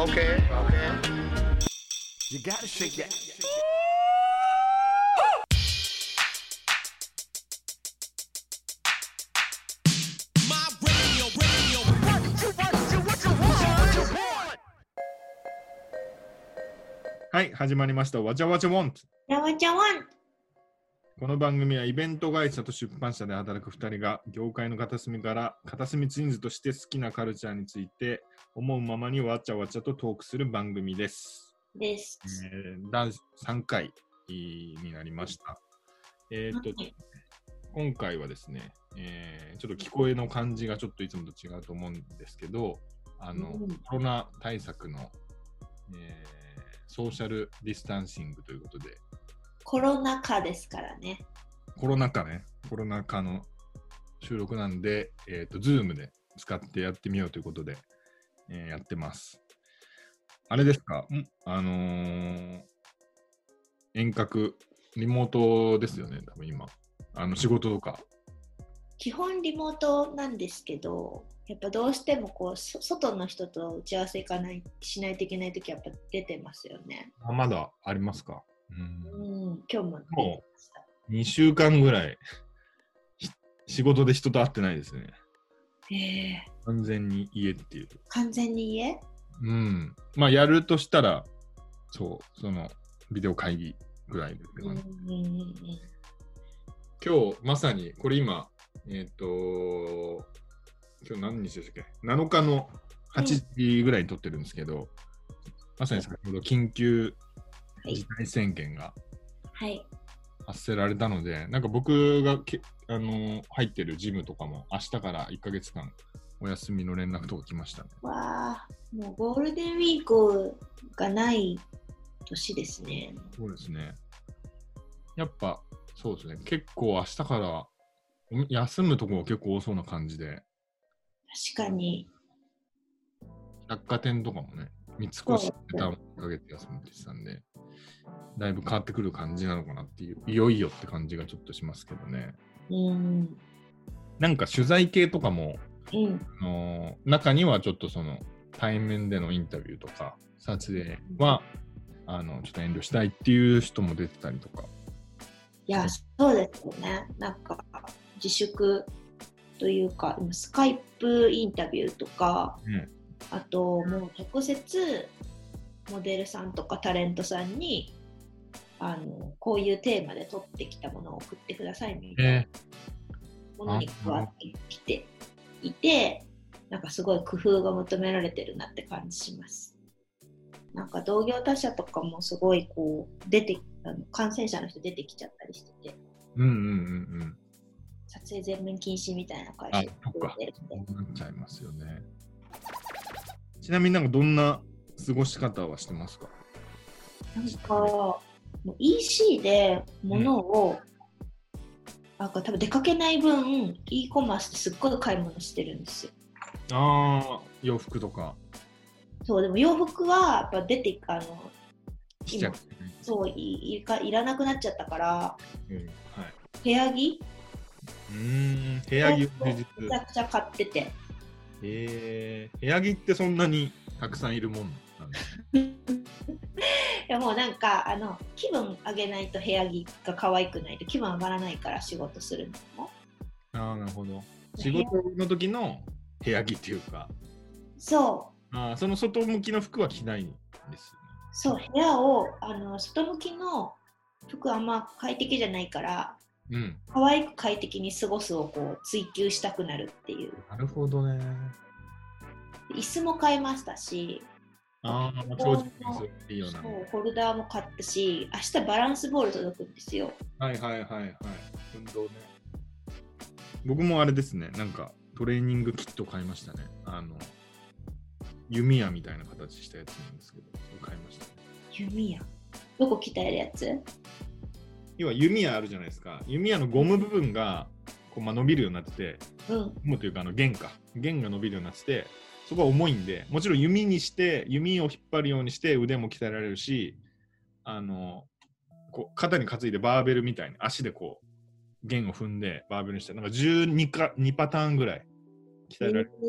Okay, okay. You gotta shake that. My radio, radio. はい、始まりました。わちゃわちゃウォント。やわちゃわん。この番組はイベント会社と出版社で働く2人が業界の片隅から片隅ツインズとして好きなカルチャーについて思うままにわちゃわちゃとトークする番組です。です。えー、第3回になりました。えっ、と、はい今回はですね、えーちょっと聞こえの感じがちょっといつもと違うと思うんですけど、あの、うんコロナ対策の、えーソーシャルディスタンシングということで、コロナ禍ですからね。コロナ禍ね、コロナ禍の収録なんで、えっ、と、ズームで使ってやってみようということで、えーやってます。あれですか？んあのー遠隔、リモートですよね、多分今。あの、仕事とか。基本リモートなんですけど、やっぱどうしてもこうそ外の人と打ち合わせ行かないしないといけないときやっぱ出てますよね。あまだありますか？うんうん、今日も出てました。2週間ぐらい、ひ仕事で人と会ってないですね。ええ完全に家っていう。完全に家？うん。まあ、やるとしたら、そう、その、ビデオ会議ぐらいで。今日、まさに、これ今、えっ、と、今日何日でしたっけ ?7 日の8時ぐらいに撮ってるんですけど、まさに先ほど緊急はい事態宣言がはい。発せられたので、なんか僕がけ、あの入ってるジムとかも、明日から1ヶ月間お休みの連絡とか来ましたね。わあ、もうゴールデンウィークがない年ですね。そうですね。やっぱ、そうですね。結構明日からお休むところ結構多そうな感じで、確かに。百貨店とかもね、三越ですねネタをかけて休むって言ってたんで、だいぶ変わってくる感じなのかなっていう、いよいよって感じがちょっとしますけどね。うん。なんか取材系とかも、うん。あのー中にはちょっとその対面でのインタビューとか、撮影は、あの、ちょっと遠慮したいっていう人も出てたりとか。いや、そうですよね。なんか、自粛というか、今スカイプインタビューとか、うんあと、もう直接、モデルさんとかタレントさんに、あのこういうテーマで撮ってきたものを送ってくださいみたいなえものに加わってきていて、なんかすごい工夫が求められてるなって感じします。なんか同業他社とかもすごいこう出てあの感染者の人出てきちゃったりしてて、うんうんうんうん。撮影全面禁止みたいな会あ社そっか出てるなっちゃいますよね。ちなみになんかどんな過ごし方はしてますか？なんかもう EC で物を、なんか多分出かけない分 e コマースですっごい買い物してるんですよ。ああ、洋服とかそうでも洋服はやっぱ出てあの。そういいかいらなくなっちゃったからうん、はい。部屋着？うーん、部屋着を充実めち。ゃくちゃ買っててえー、部屋着ってそんなにたくさんいるもんなんです ね。いやもうなんかあの気分上げないと部屋着が可愛くないと気分上がらないから仕事するのもああ、なるほど。仕事の時の部屋着っていうか、そうあーその外向きの服は着ないんですそう部屋をあの外向きの服あんま快適じゃないからよね。可愛く快適に過ごすをこう追求したくなるっていううん。なるほどね。椅子も買いましたしああ、長時間いいよな。そうホルダーも買ったし明日バランスボール届くんですよはいはいはいはい。運動ね。僕もあれですね、なんかトレーニングキット買いましたね。あの、弓矢みたいな形したやつなんですけど、買いましたね。弓矢？どこ鍛えるやつ？要は弓矢あるじゃないですか。弓矢のゴム部分がこう、まあ、伸びるようになってて、うんゴムというかあの弦か。弦が伸びるようになってて、そこは重いんで、もちろん弓にして、弓を引っ張るようにして腕も鍛えられるし、あの、こう肩に担いでバーベルみたいに足でこう弦を踏んでバーベルにしてなんか12か2パターンぐらい鍛えられる、え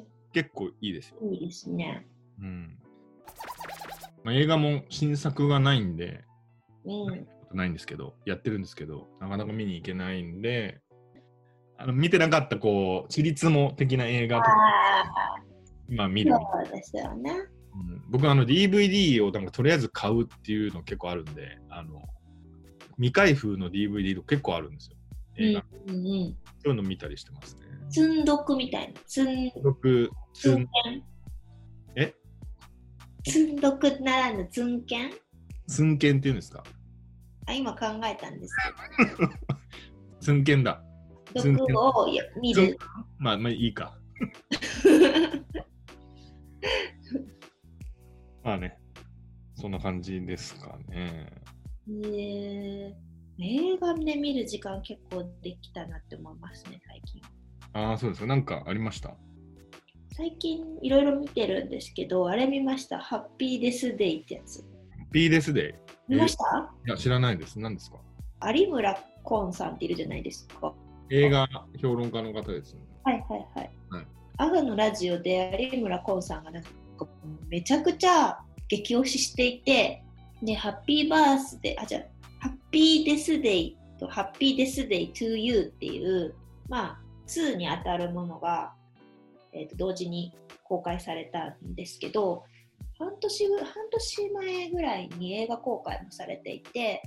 ー、結構いいですよ、いいですね。うん。まあ、映画も新作がないんで、うん。ないんですけど、やってるんですけど、なかなか見に行けないんで、あの見てなかった、こう、ちりつも的な映画とか、あ今見る。あ、そうですよね。うん僕、あの、DVD をなんかとりあえず買うっていうの結構あるんで、あの、未開封の DVD とか結構あるんですよ。映画。うんうんうん。そういうの見たりしてますね。積んどくみたいな。積ん僕、つん積んけん？え？積んどくならぬ積んけん？寸剣っていうんですか？あ今考えたんです寸剣だ。けど、毒をや見る。まあ、まあいいか。まあね、そんな感じですかね。えー映画で見る時間結構できたなって思いますね、最近。ああ、そうですか。なんかありました？最近いろいろ見てるんですけど、あれ見ました？ハッピーデスデイってやつ。?P ですで。見ました？いや、知らないです。何ですか？有村昆さんっているじゃないですか。映画評論家の方ですよね。はいはいはい。はいアフのラジオで有村昆さんがなんかめちゃくちゃ激推ししていて、で、ハッピーバースデー、あ、じゃあハッピーデスデイとハッピーデスデイ to you っていう、まあ、2に当たるものが、えーと同時に公開されたんですけど、半年ぐ半年前ぐらいに映画公開もされていて、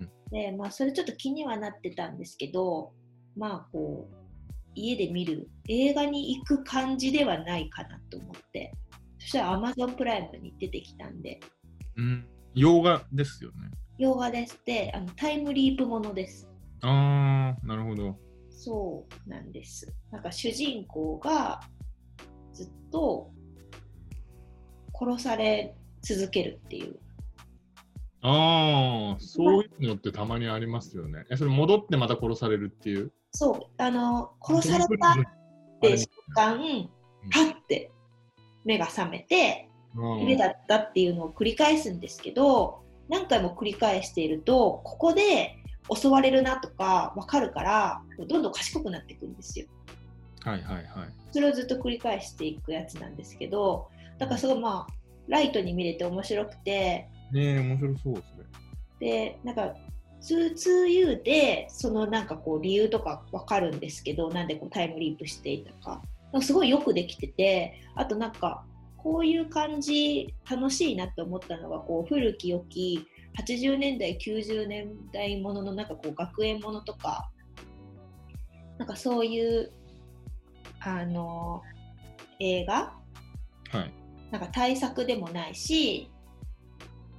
うんで、まあ、それちょっと気にはなってたんですけど、まあ、こう、家で見る映画に行く感じではないかなと思って、そしたら Amazon プライムに出てきたんで、うん。洋画ですよね。洋画ですってあのタイムリープものです。ああ、なるほど。そうなんです。なんか主人公がずっと殺され続けるっていう。ああ、そういうのってたまにありますよね。え、それ戻ってまた殺されるっていう？そう、あの、殺されたって瞬間、はって目が覚めて、うん夢だったっていうのを繰り返すんですけど、何回も繰り返していると、ここで襲われるなとか分かるから、どんどん賢くなっていくんですよ。はいはいはい。それをずっと繰り返していくやつなんですけど、だからすごいまあ、ライトに見れて面白くて、ねえ、面白そうですね。で、なんか、2-2U で、そのなんかこう理由とかわかるんですけど、なんでこうタイムリープしていたか。すごいよくできてて、あとなんか、こういう感じ楽しいなって思ったのが、こう古き良き80年代、90年代もののなんかこう学園ものとか、なんかそういう、あの、映画？はい。なんか大作でもないし、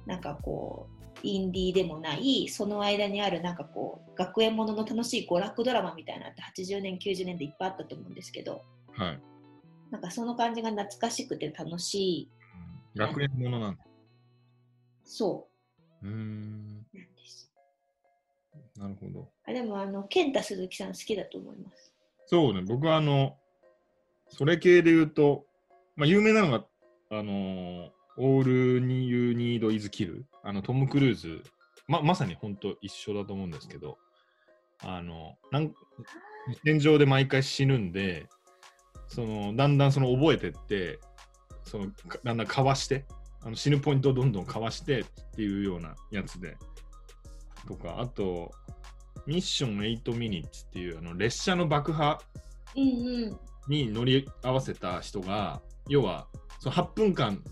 なんかこう、インディーでもない、その間にあるなんかこう、学園ものの楽しい娯楽ドラマみたいなのって80年、90年でいっぱいあったと思うんですけど、はい。なんかその感じが懐かしくて楽しい、学園ものなんだ。そうーん。うなんです。なるほど。あでもあの、健太鈴木さん好きだと思います。そうね、僕はあの、それ系で言うと、まあ、有名なのが、あのー、All You Need Is Kill？あの、トム・クルーズ、ま、まさに本当一緒だと思うんですけど、あの、なん戦場で毎回死ぬんで、その、だんだんその覚えてって、その、かだんだんかわして、あの死ぬポイントをどんどんかわしてっていうようなやつで、とか、あと、ミッション8ミニッツっていうあの列車の爆破。に乗り合わせた人が、要はその8分間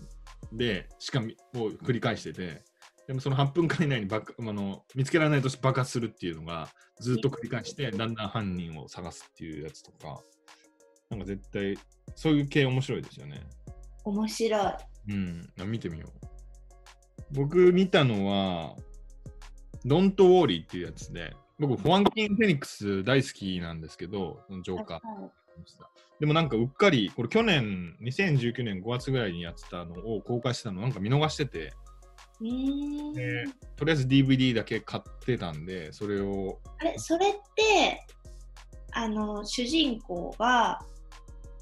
でしかみを繰り返してて、でもその8分間以内に爆あの見つけられないと爆発するっていうのがずっと繰り返して、だんだん犯人を探すっていうやつとか、なんか絶対、そういう系面白いですよね。面白い。うん、あ見てみよう。僕見たのは、Don't Worry っていうやつで、僕、フォアンキン・フェニックス大好きなんですけど、そのジョーカー。でもなんかうっかり、これ去年、2019年5月ぐらいにやってたのを公開してたのなんか見逃してて、うーとりあえず DVD だけ買ってたんで、それを、あれ、それって、あの、主人公が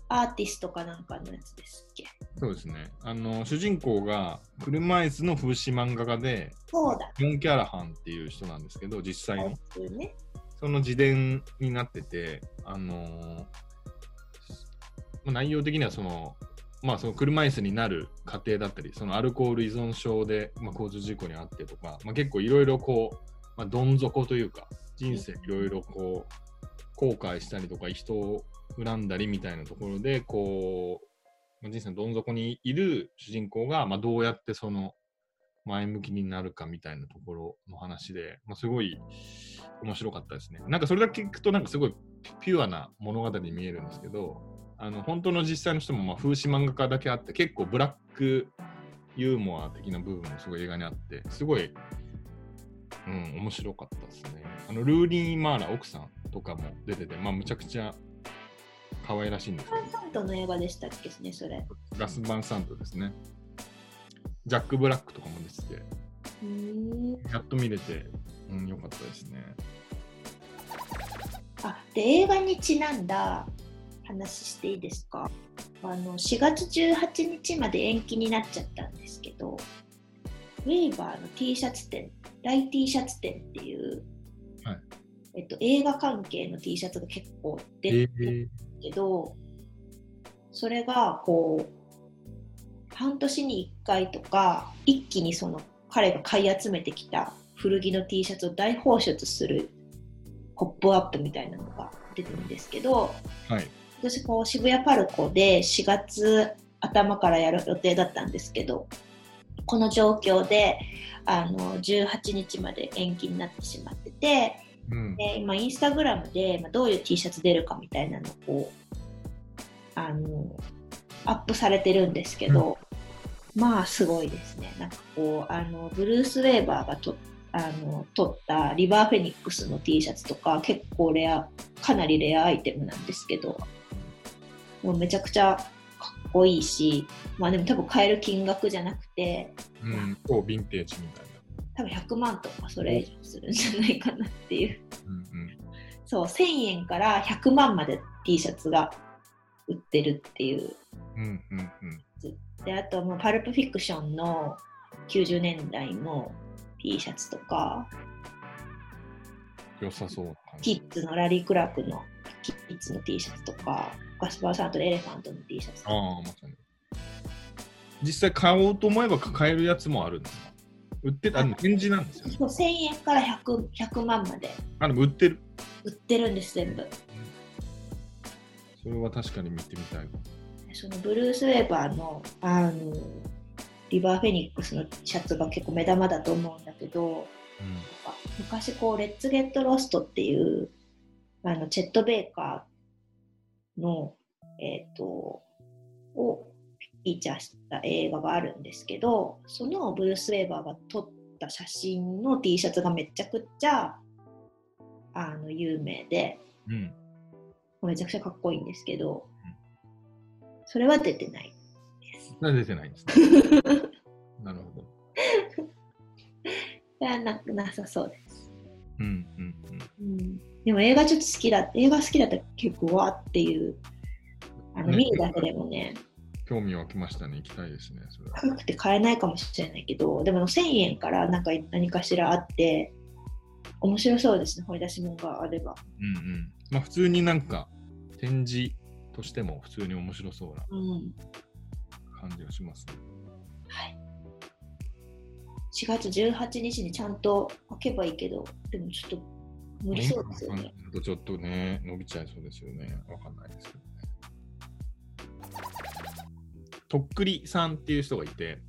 アーティストかなんかのやつですっけ？そうですね、あの、主人公が車椅子の風刺漫画家で、そうだ。ジョン・キャラハンっていう人なんですけど、実際の。ですよね。その自伝になってて、あのーまあ内容的にはそのまあ、その車椅子になる過程だったり、そのアルコール依存症で、まあ、交通事故に遭ってとか、まあ、結構いろいろこう、まあ、どん底というか、人生いろいろこう、後悔したりとか、人を恨んだりみたいなところで、こう、人生のどん底にいる主人公が、まあ、どうやってその前向きになるかみたいなところの話で、まあ、すごい面白かったですね。なんかそれだけ聞くと、なんかすごいピュアな物語に見えるんですけど、あの本当の実際の人もまあ風刺漫画家だけあって、結構ブラックユーモア的な部分もすごい映画にあって、すごい、うん、面白かったですね。あのルーリー・マーラ奥さんとかも出てて、まあ、むちゃくちゃ可愛らしいんですけどサントの映画でしたっけね、それ。ガス・バンサントですね。ジャック・ブラックとかも出てて、やっと見れて、うん、よかったですね。あで映画にちなんだ話していいですか？あの4月18日まで延期になっちゃったんですけどウェイバーの T シャツ店大 T シャツ店っていう、はい。えっと、映画関係の T シャツが結構出えてるけど、それがこう半年に1回とか一気にその彼が買い集めてきた古着の T シャツを大放出するポップアップみたいなのが出てるんですけどはい。私こう渋谷パルコで4月頭からやる予定だったんですけどこの状況であの18日まで延期になってしまっててうん。で今インスタグラムで、まあ、どういう T シャツ出るかみたいなのをあのアップされてるんですけど、まあすごいですねなんかこうあのブルース・ウェーバーがとあの撮ったリバー・フェニックスの T シャツとか結構レアかなりレアアイテムなんですけどもうめちゃくちゃかっこいいしまあでも多分買える金額じゃなくてうん。こう、ヴィンテージみたい多分100万とかそれ以上するんじゃないかなっていう。な。うんうん。そう、1000円から100万まで T シャツが売ってるっていう。うんうんうん。で、あともうパルプフィクションの90年代の T シャツとか、良さそうな感じ。キッズのラリー・クラークのキッズの T シャツとか、ガスパーサントのエレファントの T シャツとか。ああ、まさに。実際買おうと思えば買えるやつもあるんですか？売ってた、あでも展示なんですよね。そう1000円から 100, 100万まであ、でも売ってる。売ってるんです、全部。それは確かに見てみたい。そのブルース・ウェーバーのあのリバー・フェニックスのシャツが結構目玉だと思うんだけど、うん。昔こう、レッツ・ゲット・ロストっていう、あの、チェット・ベイカーの、えっ、と、をフィーチャーした映画があるんですけど、そのブルース・ウェーバーが撮った写真の T シャツがめちゃくちゃ、あの、有名で、うん。めちゃくちゃかっこいいんですけど、それは出てないです。それは出てないんですね。なるほど。それはななさそうです。うんうんうん。うん、でも映画ちょっと好きだ映画好きだったら結構わーっていうあのね見るだけでもね興味湧きましたね。行きたいですね。それは。高くて買えないかもしれないけどでも1000円からなんか何かしらあって面白そうですね掘り出し物があれば、うんうん。まあ普通になんか展示としても普通に面白そうなうん感じがしますね。はい、4月18日にちゃんと開けばいいけどでもちょっと無理そうですよね。ちょっとね、伸びちゃいそうですよね。わかんないですけどね。とっくりさんっていう人がいて、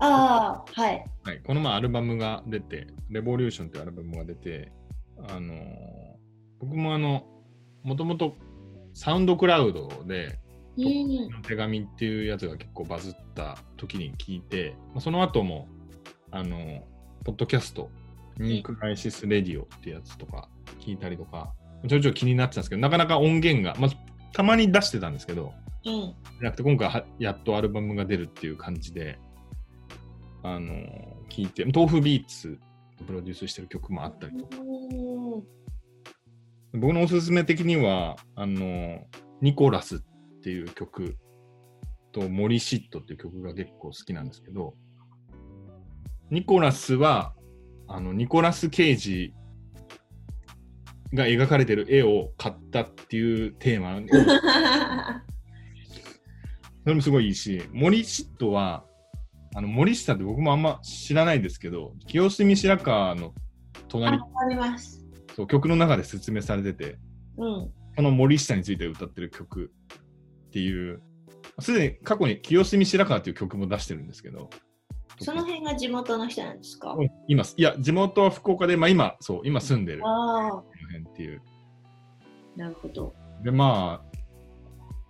ああはいはい、この前アルバムが出て、レボリューションっていうアルバムが出て、あのー僕もあの、もともとサウンドクラウドで、うん手紙っていうやつが結構バズった時に聞いて、まあその後も、あの、ポッドキャストにクライシスレディオってやつとか聞いたりとか、ちょいちょい気になってたんですけど、なかなか音源が、まあ、たまに出してたんですけど、うんじゃなくて今回はやっとアルバムが出るっていう感じで、あの、聞いて、豆腐ビーツプロデュースしてる曲もあったりとか、うん僕のおすすめ的には、あの、ニコラスっていう曲とモリシットっていう曲が結構好きなんですけど、ニコラスは、あの、ニコラス・ケイジが描かれてる絵を買ったっていうテーマを それもすごいいいし、森シットは、あの森下って僕もあんま知らないですけど、清澄白河のあ、隣。そう曲の中で説明されてて、うん。その森下について歌ってる曲っていう、すでに過去に清澄白河っていう曲も出してるんですけど、その辺が地元の人なんですか？今、いや、地元は福岡で、まあ今、そう、今住んでる。こああ、の辺っていう。なるほど。で、まあ、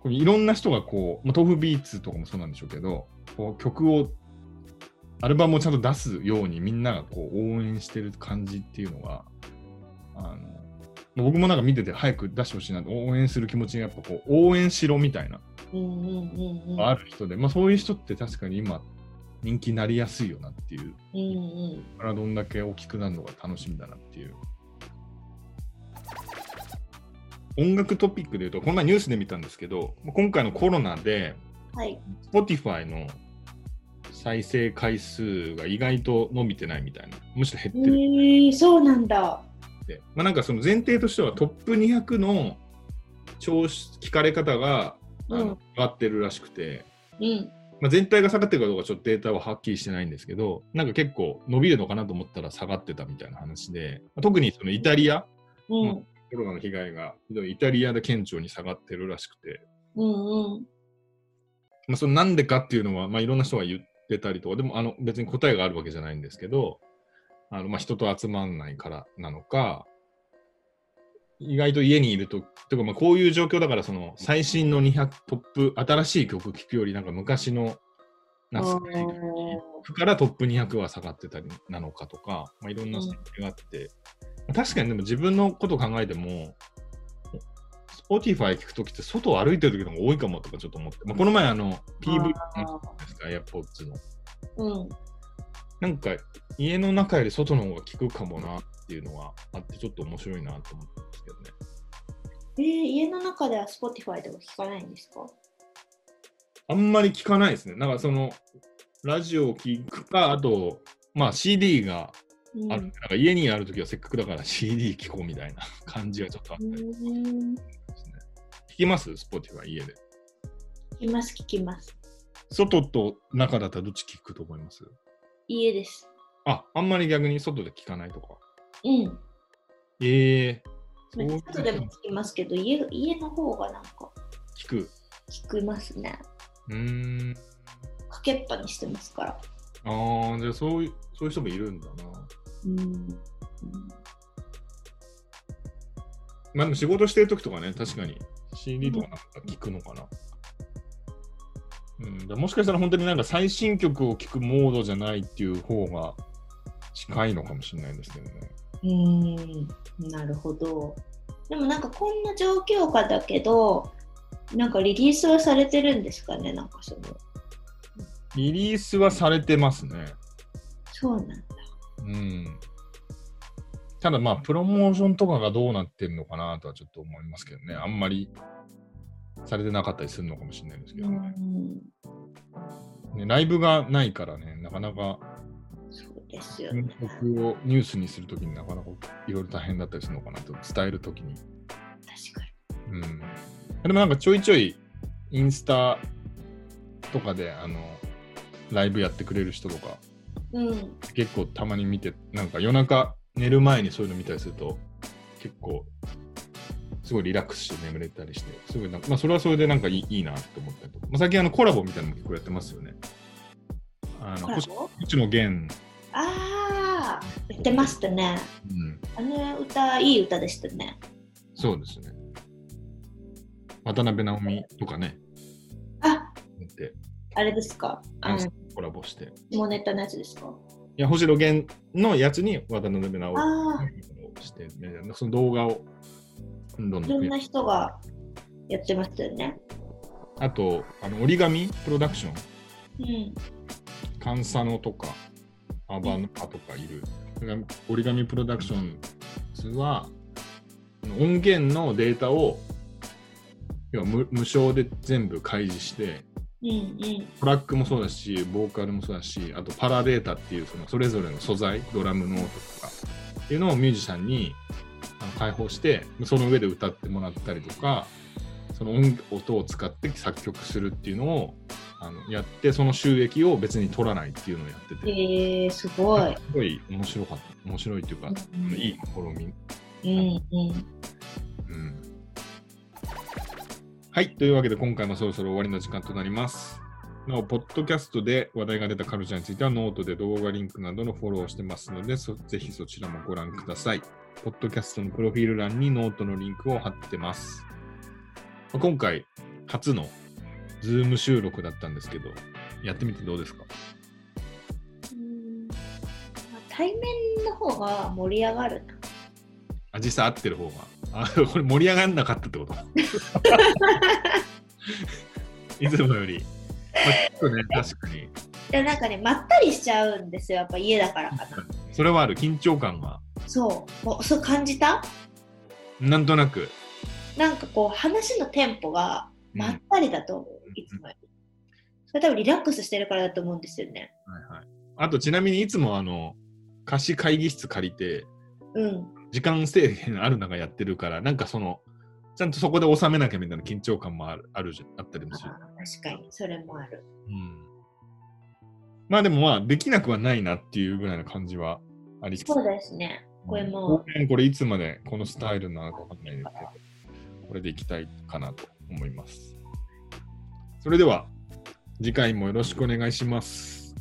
これいろんな人がこう、まあ、豆腐ビーツとかもそうなんでしょうけど、こう曲を、アルバムをちゃんと出すようにみんながこう応援してる感じっていうのが、あの、僕もなんか見てて早く出してほしいなと応援する気持ちがやっぱこう応援しろみたいな。ある人で、まあそういう人って確かに今人気になりやすいよなっていう、うんうん。これはどんだけ大きくなるのが楽しみだなっていう。音楽トピックでいうと、この前ニュースで見たんですけど、今回のコロナで、はい。Spotify の再生回数が意外と伸びてないみたいな、むしろ減えってるー、そうなんだ。まあ、なんかその前提としてはトップ200の聴取聞かれ方が、上がってるらしくて、うん。まあ、全体が下がってるかどうかちょっとデータははっきりしてないんですけど、なんか結構伸びるのかなと思ったら下がってたみたいな話で、特にそのイタリア、うん。うんコロナの被害がイタリアで顕著に下がってるらしくて、うんうん。まあ、そのなんでかっていうのは、まあ、いろんな人が言ってたりとか、でもあの別に答えがあるわけじゃないんですけど、あのまあ人と集まんないからなのか、意外と家にいると、てかまあこういう状況だから、その最新の200トップ、新しい曲聴くより、なんか昔の懐かしい曲からトップ200は下がってたりなのかとか、まあ、いろんな説明があって、確かにでも自分のことを考えても、Spotify 聞くときって外を歩いてる時の方が多いかもとかちょっと思って、まあ、この前あの PV あですか、AirPods の。うん。なんか家の中より外の方が効くかもなっていうのはあって、ちょっと面白いなと思ったんですけどね。えー、家の中では Spotify では聞かないんですか？あんまり聞かないですね。なんかその、ラジオを聞くか、あと、まあ CD がうんある、なんか家にあるときはせっかくだから CD 聞こうみたいな感じがちょっとあったりしうん。ますね。聞きます ?Spotify 家で。聞きます、聞きます。外と中だったらどっち聞くと思います？家です。あ、あんまり逆に外で聞かないとか。うん。ええそういう外でも聞きますけど、家家の方がなんか聞く。聞きますね。うーん。かけっぱにしてますから。ああ、じゃあそういう、そういう人もいるんだな。うん。まあでも仕事してるときとかね、確かに CD とかなんか聞くのかな。うん、だからもしかしたら本当になんか最新曲を聴くモードじゃないっていう方が近いのかもしれないですけどね。うん。なるほど。でもなんかこんな状況下だけど、なんかリリースはされてるんですかね、なんかその。リリースはされてますね。そうなんだ。うん。ただまあ、プロモーションとかがどうなってるのかなとはちょっと思いますけどね。あんまりされてなかったりするのかもしれないですけどね。ねライブがないからね、なかなかそうですよ新ね。曲をニュースにするときになかなかいろいろ大変だったりするのかなと伝えるときに。確かうん。でもなんかちょいちょいインスタとかであのライブやってくれる人とかに。うん。結構たまに見て、なんか夜中寝る前にそういうの見たりすると結構すごいリラックスして眠れたりして、すごいなんか、まあそれはそれでなんかいいいいなと思ったりとか、まあ、最近あのコラボみたいなのも結構やってますよね。あの、コラボ？こっちの弦、ああ、やってましたね。うん、あの歌、いい歌でしたね。そうですね。渡辺直美とかね、あ、やってあれですか？あの、コラボして。下ネタのやつですか？いや、星野源のやつに渡辺直美あをして、ね、その動画をいろんな人がやってましたよね。あと、あの折り紙？プロダクション、うん。カンサノとか、アバナパとかいる。それが折り紙プロダクションズは、音源のデータを要は無無償で全部開示して、うんうん。トラックもそうだし、ボーカルもそうだし、あとパラデータっていうそのそれぞれの素材、ドラムノートとかっていうのをミュージシャンに開放して、その上で歌ってもらったりとか、その音音を使って作曲するっていうのをあのやって、その収益を別に取らないっていうのをやってて、えー、すごい。すごい面白かった。面白いっていうか、うんいい試み。うんうん。うんはい。というわけで、今回もそろそろ終わりの時間となります。なお、ポッドキャストで話題が出たカルチャーについては、ノートで動画リンクなどのフォローをしてますので、そぜひそちらもご覧ください。ポッドキャストのプロフィール欄にノートのリンクを貼ってます。まあ今回、初のズーム収録だったんですけど、やってみてどうですか？対面の方が盛り上がるな。あ、実際合ってる方が。あ、これ盛り上がんなかったってこと？いつもより。まあ、ちょっとね、確かに。でなんかね、まったりしちゃうんですよ。やっぱ家だからかな。それはある緊張感がそう。もうそう感じた？なんとなく、なんかこう話のテンポがうんまったりだと思う、うんいつもより。それ多分リラックスしてるからだと思うんですよね。はいはい、あとちなみにいつもあの貸し会議室借りてうん。時間制限ある中やってるからなんかそのちゃんとそこで収めなきゃみたいな緊張感もあるあるじゃあったりもする、あ確かに、それもある。うん、まあでもまあできなくはないなっていうぐらいの感じはありそうですね。これも、これいつまでこのスタイルなのかわかんないですけど、これでいきたいかなと思います。それでは、次回もよろしくお願いします。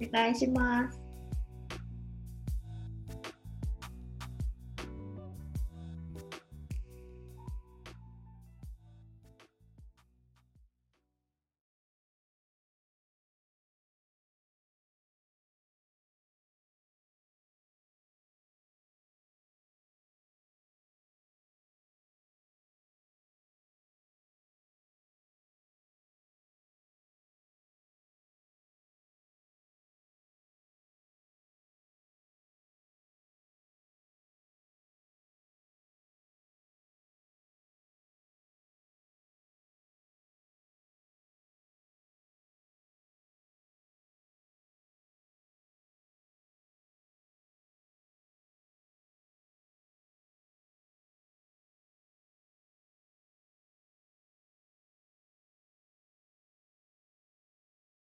お願いします。